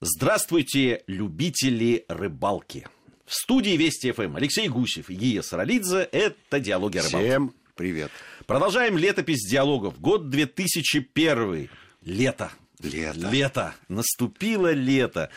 Здравствуйте, любители рыбалки. В студии Вести ФМ Алексей Гусев и Гия Саралидзе. Это «Диалоги о рыбалке». Всем привет. Продолжаем летопись диалогов. Год 2001. Лето. Лето. Лето. Наступило лето.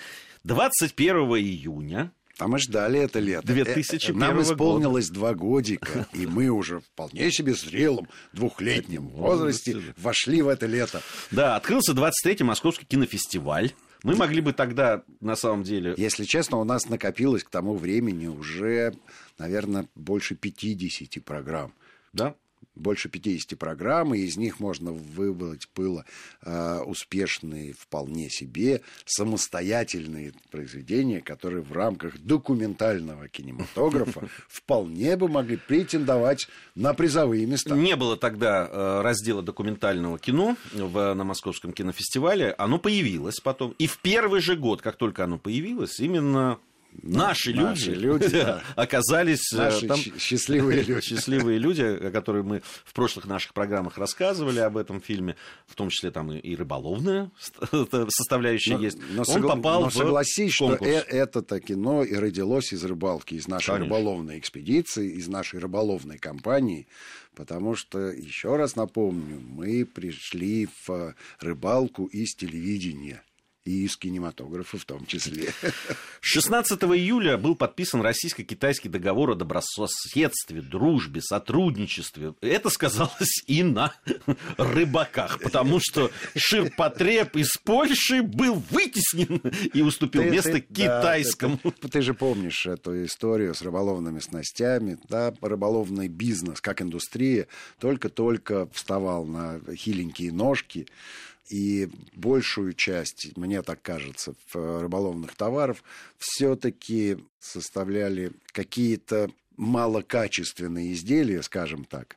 21 июня А мы ждали это лето. 2001 Э, Нам года. исполнилось два годика, и мы уже вполне себе зрелом двухлетнем возрасте. вошли в это лето. Да, открылся 23-й Московский кинофестиваль. Мы могли бы тогда, на самом деле... Если честно, у нас накопилось к тому времени уже, наверное, больше 50 программ. Да? Больше 50 программ, и из них можно выбрать было э, успешные вполне себе самостоятельные произведения, которые в рамках документального кинематографа вполне бы могли претендовать на призовые места. Не было тогда э, раздела документального кино в, на Московском кинофестивале. Оно появилось потом. И в первый же год, как только оно появилось, именно наши, наши люди, люди, да. оказались э, Наши там... счастливые люди. Счастливые люди, о которых мы в прошлых наших программах рассказывали об этом фильме, в том числе там и, рыболовная составляющая есть. Но, Он согла- попал но в согласись, что конкурс. э- это-то кино и родилось из рыбалки, из нашей Конечно. рыболовной экспедиции, из нашей рыболовной компании. Потому что, еще раз напомню, мы пришли в рыбалку из телевидения. И из кинематографа в том числе. 16 июля был подписан российско-китайский договор о добрососедстве, дружбе, сотрудничестве. Это сказалось и на рыбаках, потому что ширпотреб из Польши был вытеснен и уступил Ты- место ты- да, китайскому. ты, ты же помнишь эту историю с рыболовными снастями. Да, рыболовный бизнес, как индустрия, только-только вставал на хиленькие ножки. И большую часть, мне так кажется, рыболовных товаров все-таки составляли какие-то малокачественные изделия, скажем так.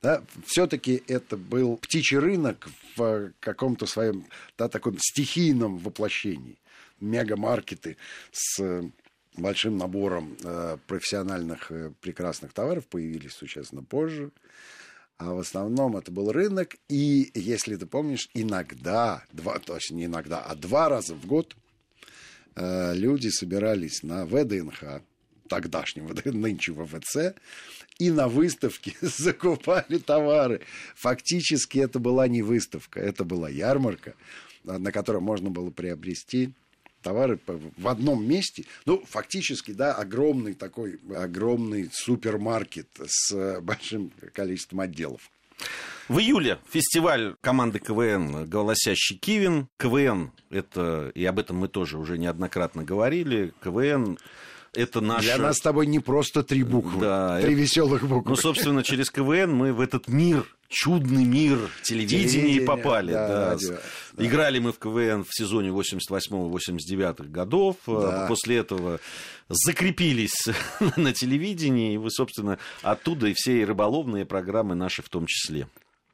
Да, все-таки это был птичий рынок в каком-то своем да, таком стихийном воплощении. Мегамаркеты с большим набором э, профессиональных э, прекрасных товаров появились существенно позже. А в основном это был рынок. И, если ты помнишь, иногда, два, то есть не иногда, а два раза в год э, люди собирались на ВДНХ, тогдашнем ВДНХ, нынче ВВЦ, и на выставке закупали товары. Фактически это была не выставка, это была ярмарка, на которой можно было приобрести товары в одном месте. Ну, фактически, да, огромный такой, огромный супермаркет с э, большим количеством отделов. В июле фестиваль команды КВН «Голосящий Кивин». КВН – это, и об этом мы тоже уже неоднократно говорили, КВН – это наша... Для нас с тобой не просто три буквы, Да, три это- веселых буквы. Ну, собственно, через КВН мы в этот мир, чудный мир телевидения и попали. да, да. радио, да. Играли мы в КВН в сезоне 88-89 годов. Да. После этого закрепились на телевидении. И вы, собственно, оттуда и все и рыболовные программы наши в том числе.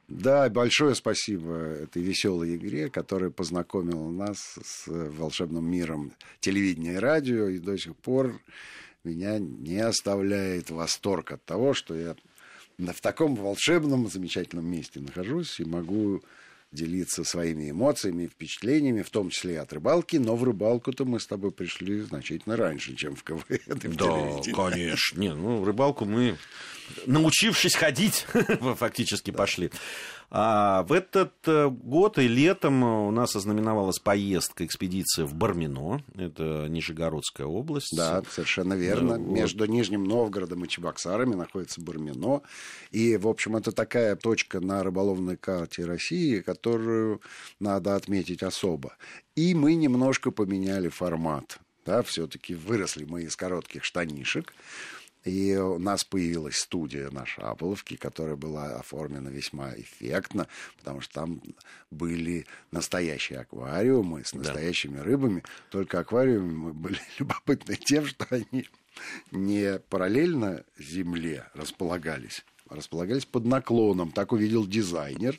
Да, большое спасибо этой веселой игре, которая познакомила нас с волшебным миром телевидения и радио, и до сих пор меня не оставляет восторг от того, что я в таком волшебном, замечательном месте нахожусь и могу делиться своими эмоциями впечатлениями, в том числе и от рыбалки, но в рыбалку-то мы с тобой пришли значительно раньше, чем в КВН телевидении. конечно. Не, ну, рыбалку мы, научившись ходить, фактически пошли. А в этот э, год и летом у нас ознаменовалась поездка, экспедиция в Бармино, это Нижегородская область. Да, совершенно верно. Да, вот. Между Нижним Новгородом и Чебоксарами находится Бармино. И, в общем, это такая точка на рыболовной карте России, которую надо отметить особо. И мы немножко поменяли формат. Да, все-таки выросли мы из коротких штанишек. И у нас появилась студия на Шаполовке, которая была оформлена весьма эффектно, потому что там были настоящие аквариумы с настоящими рыбами. Только аквариумы были любопытны тем, что они не параллельно земле располагались, располагались под наклоном. Так увидел дизайнер.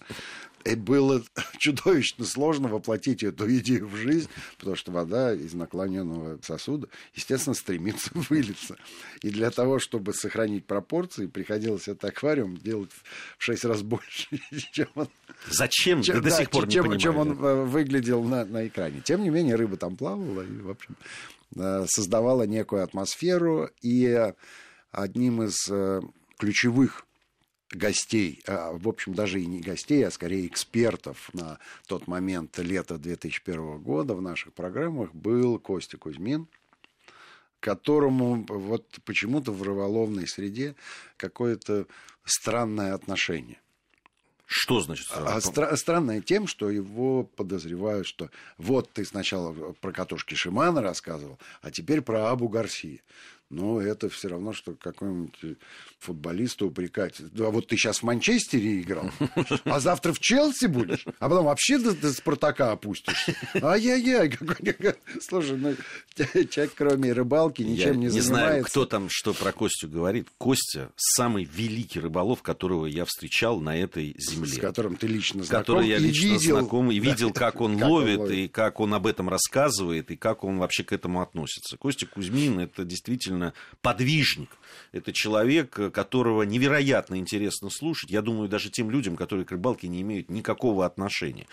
И было чудовищно сложно воплотить эту идею в жизнь, потому что вода из наклоненного сосуда, естественно, стремится вылиться. И для того, чтобы сохранить пропорции, приходилось этот аквариум делать в шесть раз больше, чем он... Зачем? Чем, до да, сих пор чем, не понимаю. чем он э, выглядел на, на экране. Тем не менее, рыба там плавала и, в общем, э, создавала некую атмосферу. И одним из э, ключевых гостей, а, в общем, даже и не гостей, а скорее экспертов на тот момент лета 2001 года в наших программах был Костя Кузьмин, которому вот почему-то в рыболовной среде какое-то странное отношение. Что значит? А, стра- странное тем, что его подозревают, что вот ты сначала про катушки Шимана рассказывал, а теперь про Абу Гарси но это все равно, что какой-нибудь э, футболиста упрекать. А вот ты сейчас в Манчестере играл, а завтра в Челси будешь, а потом вообще до, до Спартака опустишься. Ай-яй-яй, слушай, ну, человек, кроме рыбалки, ничем не, не занимается. знаю, кто там что про Костю говорит. Костя самый великий рыболов, которого я встречал на этой земле. С которым ты лично знаком. Который я лично видел, знаком и видел, как он как ловит, он ловит, и как он об этом рассказывает, и как он вообще к этому относится. Костя Кузьмин – это действительно действительно подвижник. Это человек, которого невероятно интересно слушать. Я думаю, даже тем людям, которые к рыбалке не имеют никакого отношения.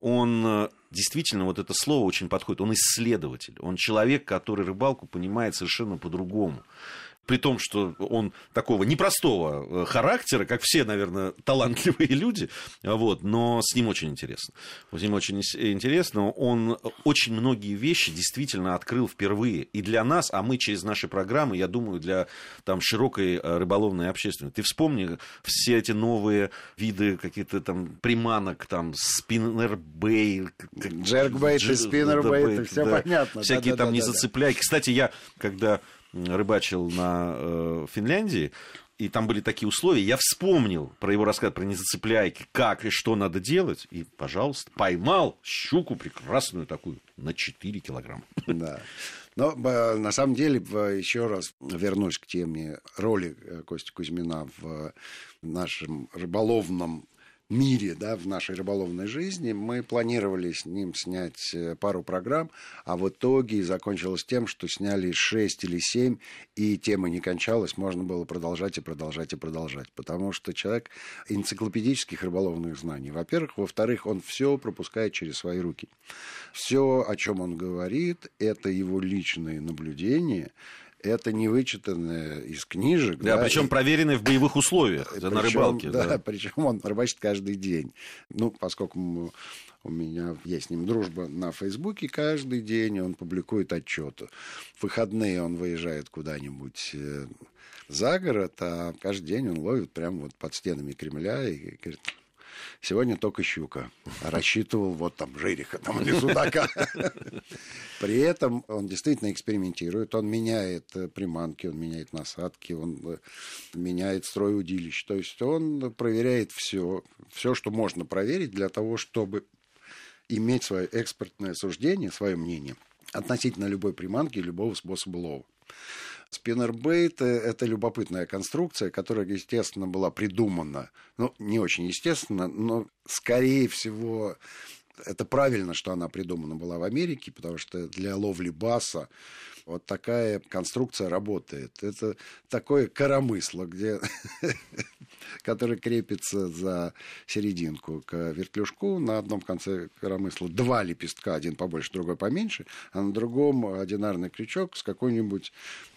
Он э, действительно, вот это слово очень подходит. Он исследователь. Он человек, который рыбалку понимает совершенно по-другому при том, что он такого непростого э, характера, как все, наверное, талантливые люди, вот, но с ним очень интересно. С ним очень интересно. Он очень многие вещи действительно открыл впервые. И для нас, а мы через наши программы, я думаю, для там, широкой э, рыболовной общественности. Ты вспомни все эти новые виды каких-то там приманок, там, спиннербей. Джеркбейт и спиннербейт, все да, понятно. Всякие да, там да, незацепляйки. Да. Кстати, я, когда рыбачил на э, Финляндии, и там были такие условия, я вспомнил про его рассказ про незацепляйки, как и что надо делать, и, пожалуйста, поймал щуку прекрасную такую на 4 килограмма. Да. Но на самом деле, еще раз вернусь к теме роли э, Кости Кузьмина в нашем рыболовном мире, да, в нашей рыболовной жизни. Мы планировали с ним снять э, пару программ, а в итоге закончилось тем, что сняли 6 или 7, и тема не кончалась, можно было продолжать и продолжать и продолжать, потому что человек энциклопедических рыболовных знаний, во-первых, во-вторых, он все пропускает через свои руки. Все, о чем он говорит, это его личные наблюдения, это не вычитанное из книжек. Да, да причем и... проверенное в боевых условиях, причем, на рыбалке. Да, да, причем он рыбачит каждый день. Ну, поскольку у меня есть с ним дружба на Фейсбуке, каждый день он публикует отчеты. В выходные он выезжает куда-нибудь э, за город, а каждый день он ловит прямо вот под стенами Кремля и говорит, Сегодня только щука. рассчитывал вот там жириха там или судака. При этом он действительно экспериментирует. Он меняет э, приманки, он меняет насадки, он э, меняет строй удилищ. То есть он проверяет все, все, что можно проверить для того, чтобы иметь свое экспертное суждение, свое мнение относительно любой приманки любого способа лова. Спиннербейт – это любопытная конструкция, которая, естественно, была придумана, ну, не очень естественно, но, скорее всего, это правильно, что она придумана была в Америке, потому что для ловли баса вот такая конструкция работает. Это такое коромысло, где который крепится за серединку к вертлюжку. На одном конце коромысла два лепестка, один побольше, другой поменьше, а на другом одинарный крючок с какой-нибудь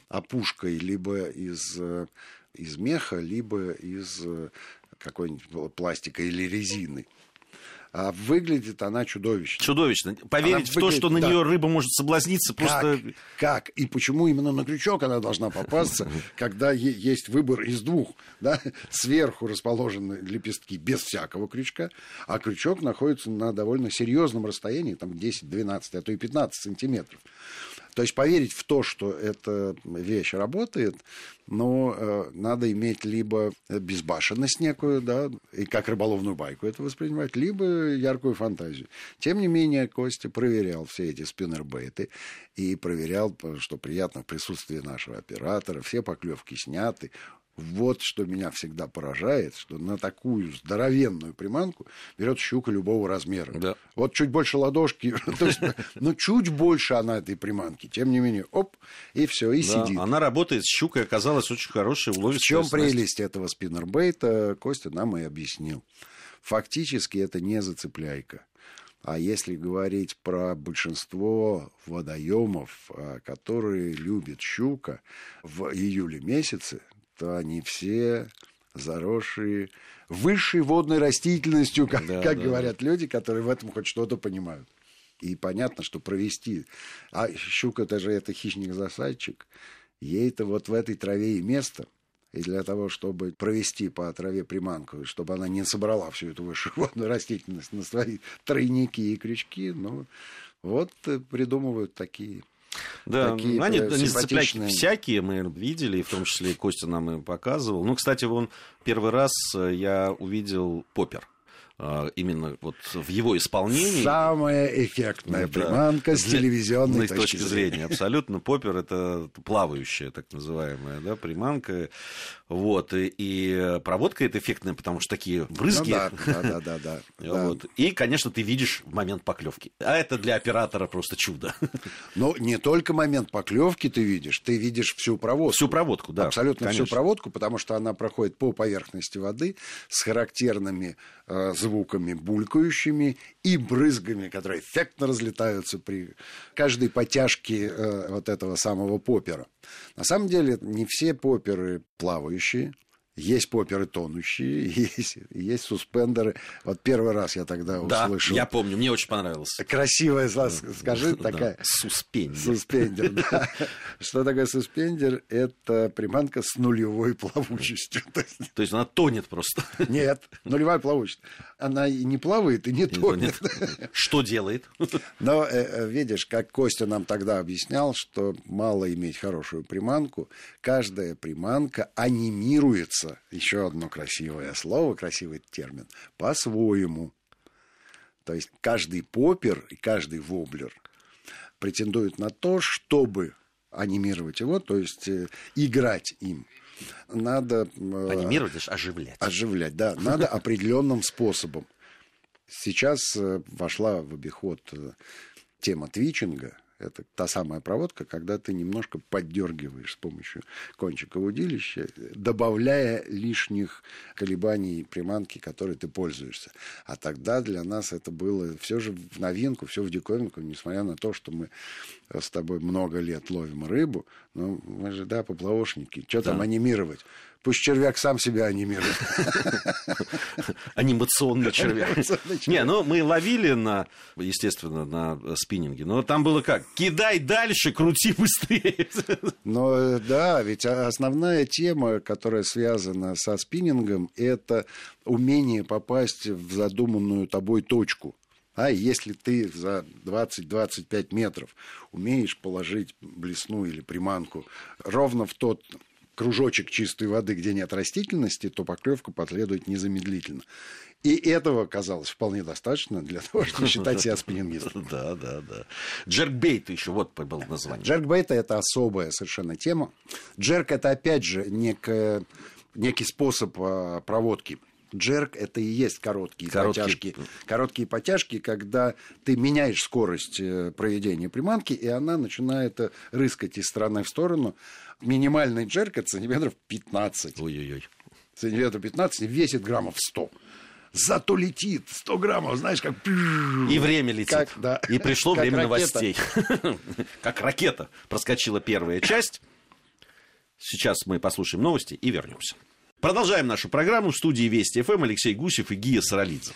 опушкой либо из, э, из меха, либо из э, какой-нибудь пластика или резины. А выглядит она чудовищно. Чудовищно. Поверить она в выглядит, то, что на да. нее рыба может соблазниться, просто... Как? как? И почему именно на крючок она должна попасться, когда есть выбор из двух? Да? Сверху расположены лепестки без всякого крючка, а крючок находится на довольно серьезном расстоянии, там 10-12, а то и 15 сантиметров. То есть поверить в то, что эта вещь работает, но э, надо иметь либо безбашенность некую, да, и как рыболовную байку это воспринимать, либо яркую фантазию. Тем не менее, Костя проверял все эти спиннербейты и проверял, что приятно в присутствии нашего оператора, все поклевки сняты, Вот что меня всегда поражает, что на такую здоровенную приманку берет щука любого размера. Да. Вот чуть больше ладошки, есть, ну чуть больше она этой приманки. Тем не менее, оп, и все, и сидит. Она работает с щукой, оказалась очень хорошей, В уловистая чем прелесть этого спиннербейта, Костя нам и объяснил. Фактически это не зацепляйка. А если говорить про большинство водоемов, а, которые любит щука в июле месяце, то они все заросшие высшей водной растительностью, как, Да, как да, говорят люди, которые в этом хоть что-то понимают. И понятно, что провести... А щука-то же это хищник-засадчик. Ей-то вот в этой траве и место. И для того, чтобы провести по траве приманку, чтобы она не собрала всю эту высшую водную растительность на свои тройники и крючки, ну, вот э, придумывают такие Да, такие они, они симпатичные. всякие, мы видели, и в том числе и Костя нам и показывал. Ну, кстати, вон первый раз э, я увидел поппер. А, Именно вот в его исполнении. Самая эффектная Да. приманка с телевизионной с точки зрения. Абсолютно. Поппер это плавающая, так называемая, да, приманка. Вот. И, и проводка это эффектная, потому что такие брызги. Ну да, да, да, да, да. Вот. И, конечно, ты видишь момент поклевки. А это для оператора просто чудо. Но не только момент поклевки ты видишь, ты видишь всю проводку. Всю проводку, да. Абсолютно конечно. всю проводку, потому что она проходит по поверхности воды с характерными э, звуками булькающими и брызгами, которые эффектно разлетаются при каждой потяжке э, вот этого самого попера. На самом деле не все поперы плавающие. Есть поперы тонущие, есть, есть суспендеры. Вот первый раз я тогда Да, услышал. я помню, мне очень понравилось. Красивая, скажи, Да, такая. Суспензия. Суспендер, да. Что такое суспендер? Это приманка с нулевой плавучестью. То есть, То есть она тонет просто. Нет, нулевая плавучесть. Она и не плавает, и не тонет. Что делает? Но э, э, видишь, как Костя нам тогда объяснял, что мало иметь хорошую приманку, каждая приманка анимируется, еще одно красивое слово, красивый термин, по-своему. То есть каждый попер и каждый воблер претендует на то, чтобы анимировать его, то есть э, играть им. Надо э, Анимировать, лишь оживлять. оживлять, да, надо определенным способом. Сейчас э, вошла в обиход тема твичинга. Это та самая проводка, когда ты немножко поддергиваешь с помощью кончика удилища, добавляя лишних колебаний приманки, которой ты пользуешься. А тогда для нас это было все же в новинку, все в диковинку, несмотря на то, что мы с тобой много лет ловим рыбу, но мы же, да, поплавошники. Что там Да. анимировать? Пусть червяк сам себя анимирует. Анимационный червяк. Не, ну мы ловили на, естественно, на спиннинге. Но там было как? Кидай дальше, крути быстрее. Но да, ведь основная тема, которая связана со спиннингом, это умение попасть в задуманную тобой точку. А если ты за 20-25 метров умеешь положить блесну или приманку ровно в тот кружочек чистой воды, где нет растительности, то поклевка последует незамедлительно. И этого казалось вполне достаточно для того, чтобы считать себя спиннингистом. Да, да, да. Джеркбейт еще, вот было название. Джеркбейта – это особая совершенно тема. Джерк – это, опять же, некое, некий способ а, проводки. Джерк – это и есть короткие, Короткие. потяжки. Короткие потяжки, когда ты меняешь скорость э, проведения приманки, и она начинает э, рыскать из стороны в сторону. Минимальный джерк – это сантиметров 15. Ой-ой-ой. Сантиметров 15 и весит граммов 100. Зато летит 100 граммов, знаешь, как... И время летит. Как, да. И пришло время ракета. новостей. Как ракета проскочила первая часть. Сейчас мы послушаем новости и вернемся. Продолжаем нашу программу в студии Вести ФМ Алексей Гусев и Гия Саралидзе.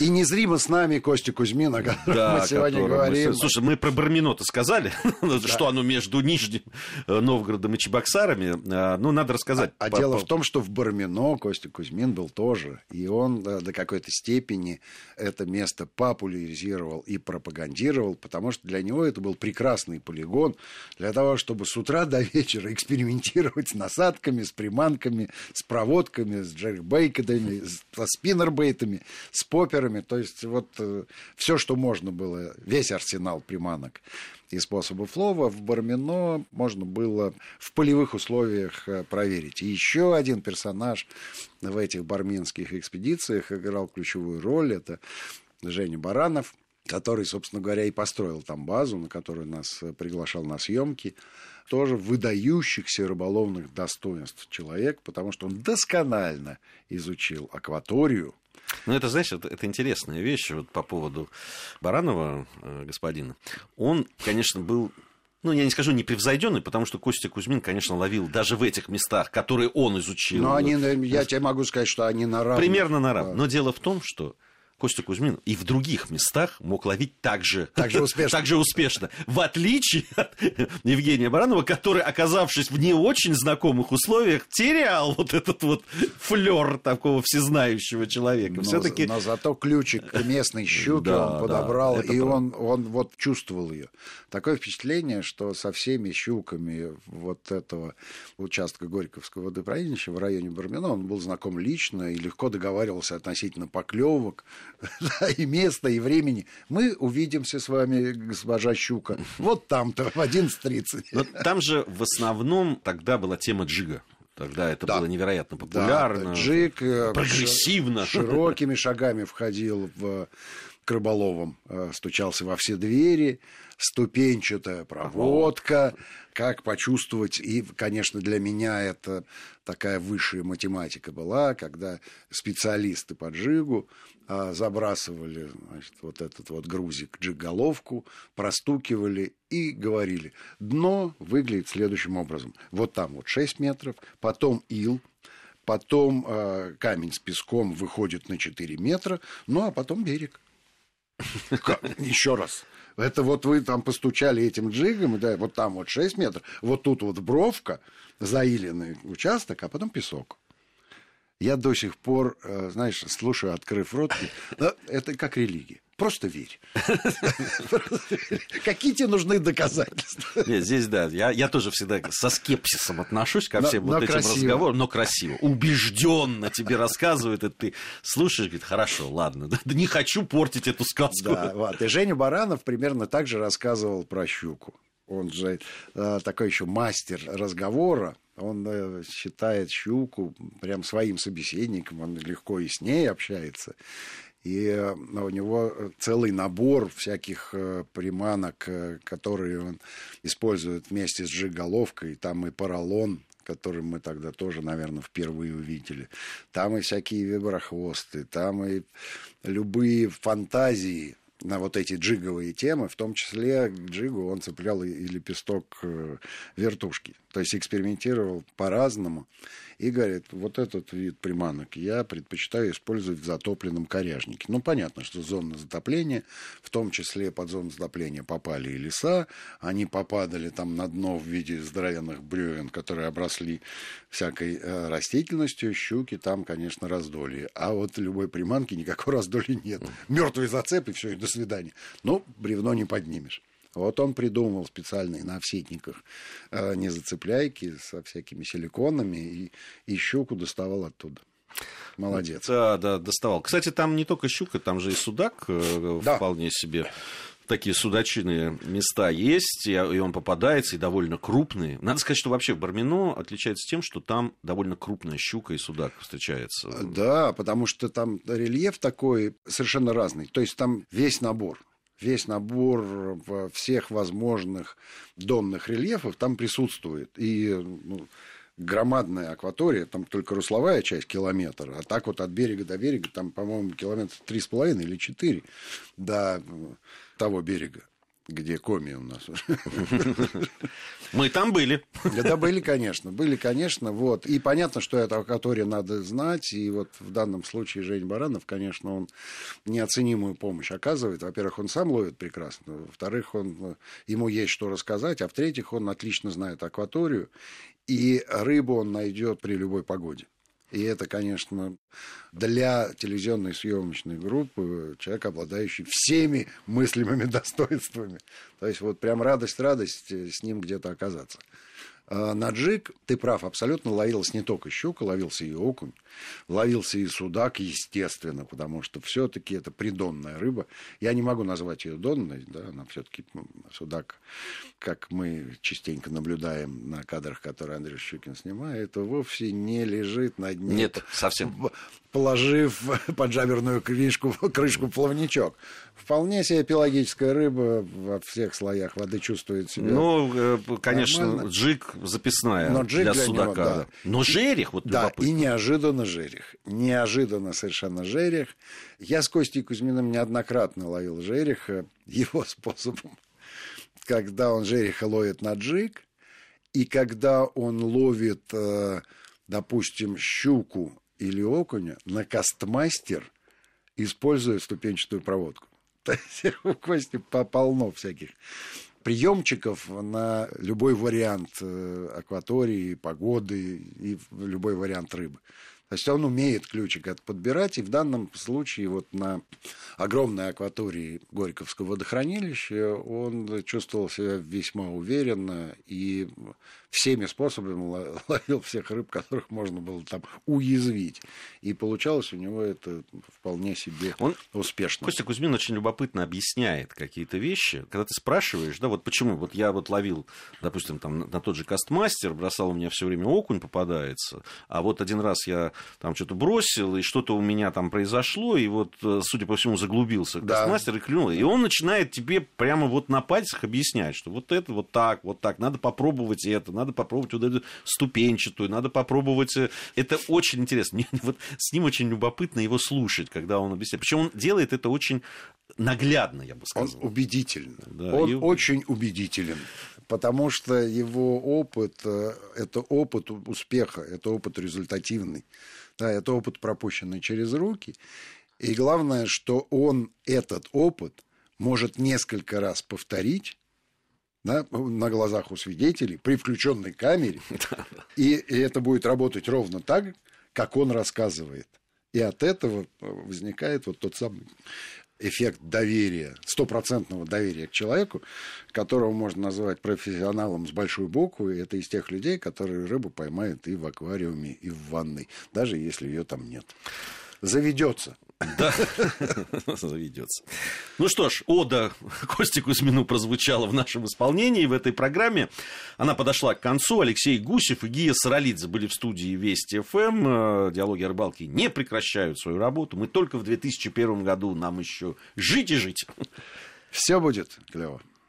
И незримо с нами Костя Кузьмин, о котором мы сегодня мы говорим. с- Слушай, мы про Бармино-то сказали, что оно между Нижним э, Новгородом и Чебоксарами. А, Ну, надо рассказать. А По- дело в том, что в Бармино Костя Кузьмин был тоже. И он э, до какой-то степени это место популяризировал и пропагандировал, потому что для него это был прекрасный полигон для того, чтобы с утра до вечера экспериментировать с насадками, с приманками, с проводками, с джеркбейками, с- спиннербейтами, с дроперами, то есть вот э, все, что можно было, весь арсенал приманок и способов лова в Бармино можно было в полевых условиях э, проверить. И еще один персонаж в этих барминских экспедициях играл ключевую роль. Это Женя Баранов, который, собственно говоря, и построил там базу, на которую нас э, приглашал на съемки. Тоже выдающихся рыболовных достоинств человек, потому что он досконально изучил акваторию, ну, это, знаешь, это, это интересная вещь вот по поводу Баранова, э, господина. Он, конечно, был ну, я не скажу непревзойденный, потому что Костя Кузьмин, конечно, ловил даже в этих местах, которые он изучил. Но они, я тебе могу сказать, что они на равных. Примерно на равных. Но дело в том, что Костя Кузьмин и в других местах мог ловить так же, так же, успешно. так же успешно. В отличие от Евгения Баранова, который, оказавшись в не очень знакомых условиях, терял вот этот вот флер такого всезнающего человека. Но, Все-таки... но зато ключик местной щуке да, он подобрал, да, и он, он вот чувствовал ее. Такое впечатление, что со всеми щуками вот этого участка Горьковского водопроводнича в районе Бармина он был знаком лично и легко договаривался относительно поклевок и места, и времени. Мы увидимся с вами, госпожа Щука, вот там-то в 11.30. Но там же в основном тогда была тема джига. Тогда это да. было невероятно популярно. Да, джиг э, прогрессивно. Широкими шагами входил в к рыболовам, э, стучался во все двери, ступенчатая проводка, как почувствовать. И, конечно, для меня это такая высшая математика была, когда специалисты по джигу забрасывали значит, вот этот вот грузик джиг-головку, простукивали и говорили, дно выглядит следующим образом. Вот там вот 6 метров, потом ил, потом э, камень с песком выходит на 4 метра, ну а потом берег. Еще раз. Это вот вы там постучали этим джигом, да, вот там вот 6 метров, вот тут вот бровка, заиленный участок, а потом песок. Я до сих пор, э, знаешь, слушаю, открыв рот, это как религия. Просто верь. Какие тебе нужны доказательства? Нет, здесь да. Я, я тоже всегда со скепсисом отношусь ко всем но, вот но этим красиво. разговорам, но красиво. Убежденно тебе рассказывают, и ты слушаешь, говорит, хорошо, ладно, да, не хочу портить эту сказку. Да, вот. И Женя Баранов примерно так же рассказывал про щуку. Он же э, такой еще мастер разговора. Он э, считает щуку прям своим собеседником, он легко и с ней общается. И э, у него целый набор всяких приманок, которые он использует вместе с жиголовкой. Там и поролон, который мы тогда тоже, наверное, впервые увидели. Там и всякие виброхвосты, там и любые фантазии на вот эти джиговые темы, в том числе джигу он цеплял и лепесток вертушки. То есть экспериментировал по-разному и говорит, вот этот вид приманок я предпочитаю использовать в затопленном коряжнике. Ну, понятно, что зона затопления, в том числе под зону затопления попали и леса, они попадали там на дно в виде здоровенных бревен, которые обросли всякой э, растительностью, щуки там, конечно, раздолье. А вот любой приманки никакого раздолья нет. Мертвый зацеп и все, и до свидания. Но бревно не поднимешь. Вот он придумал специальные на овсетниках э, незацепляйки со всякими силиконами и, и щуку доставал оттуда. Молодец. Да, да, доставал. Кстати, там не только щука, там же и судак э, да. вполне себе такие судачиные места есть, и он попадается, и довольно крупные. Надо сказать, что вообще Бармино отличается тем, что там довольно крупная щука и судак встречается. Да, потому что там рельеф такой совершенно разный. То есть там весь набор весь набор всех возможных донных рельефов там присутствует. И ну, громадная акватория, там только русловая часть километра, а так вот от берега до берега, там, по-моему, километр три с половиной или четыре до того берега где коми у нас. Мы там были. Да, были, конечно. Были, конечно. Вот. И понятно, что это акватория надо знать. И вот в данном случае Жень Баранов, конечно, он неоценимую помощь оказывает. Во-первых, он сам ловит прекрасно. Во-вторых, он, ему есть что рассказать. А в-третьих, он отлично знает акваторию. И рыбу он найдет при любой погоде. И это, конечно, для телевизионной съемочной группы человек, обладающий всеми мыслимыми достоинствами. То есть вот прям радость-радость с ним где-то оказаться. А на джиг, ты прав, абсолютно ловилась не только щука, ловился и окунь, ловился и судак, естественно, потому что все-таки это придонная рыба. Я не могу назвать ее донной, да, она все-таки судак, как мы частенько наблюдаем на кадрах, которые Андрей Щукин снимает, это вовсе не лежит на дне. Нет, совсем положив под жаберную крышку, крышку плавничок. Вполне себе пелагическая рыба во всех слоях воды чувствует себя. Ну, э, конечно, Нормально. джиг записная Но для, судака. Него, да. Но жерех, вот Да, любопытно. и неожиданно жерех. Неожиданно совершенно жерех. Я с Костей Кузьминым неоднократно ловил жереха его способом. Когда он жереха ловит на джиг, и когда он ловит, э, допустим, щуку или окуня на кастмастер, используя ступенчатую проводку. То есть у Кости полно всяких приемчиков на любой вариант э, акватории, погоды и любой вариант рыбы. То есть он умеет ключик это подбирать, и в данном случае вот на огромной акватории Горьковского водохранилища он чувствовал себя весьма уверенно и всеми способами ловил всех рыб, которых можно было там уязвить. И получалось у него это вполне себе Он, успешно. Костя Кузьмин очень любопытно объясняет какие-то вещи. Когда ты спрашиваешь, да, вот почему, вот я вот ловил, допустим, там на тот же кастмастер, бросал у меня все время окунь попадается, а вот один раз я там что-то бросил, и что-то у меня там произошло, и вот, э, судя по всему, заглубился да. кастмастер и клюнул. И он начинает тебе прямо вот на пальцах объяснять, что вот это вот так, вот так, надо попробовать это, надо попробовать вот эту ступенчатую, надо попробовать... Э, это очень интересно. Мне вот с ним очень любопытно его слушать, когда он объясняет. Причем он делает это очень наглядно, я бы сказал. Он убедительный. Да, он и... очень убедителен. Потому что его опыт э, – это опыт успеха, это опыт результативный. Да, это опыт, пропущенный через руки. И главное, что он этот опыт может несколько раз повторить, да, на глазах у свидетелей, при включенной камере. И, и это будет работать ровно так, как он рассказывает. И от этого возникает вот тот самый эффект доверия, стопроцентного доверия к человеку, которого можно назвать профессионалом с большой буквы. Это из тех людей, которые рыбу поймают и в аквариуме, и в ванной, даже если ее там нет. Заведется. Да, заведется. Ну что ж, ода Кости Кузьмину прозвучала в нашем исполнении в этой программе. Она подошла к концу. Алексей Гусев и Гия Саралидзе были в студии Вести ФМ. Эм. Диалоги о рыбалке не прекращают свою работу. Мы только в 2001 году. Нам еще жить и жить. Все будет клево.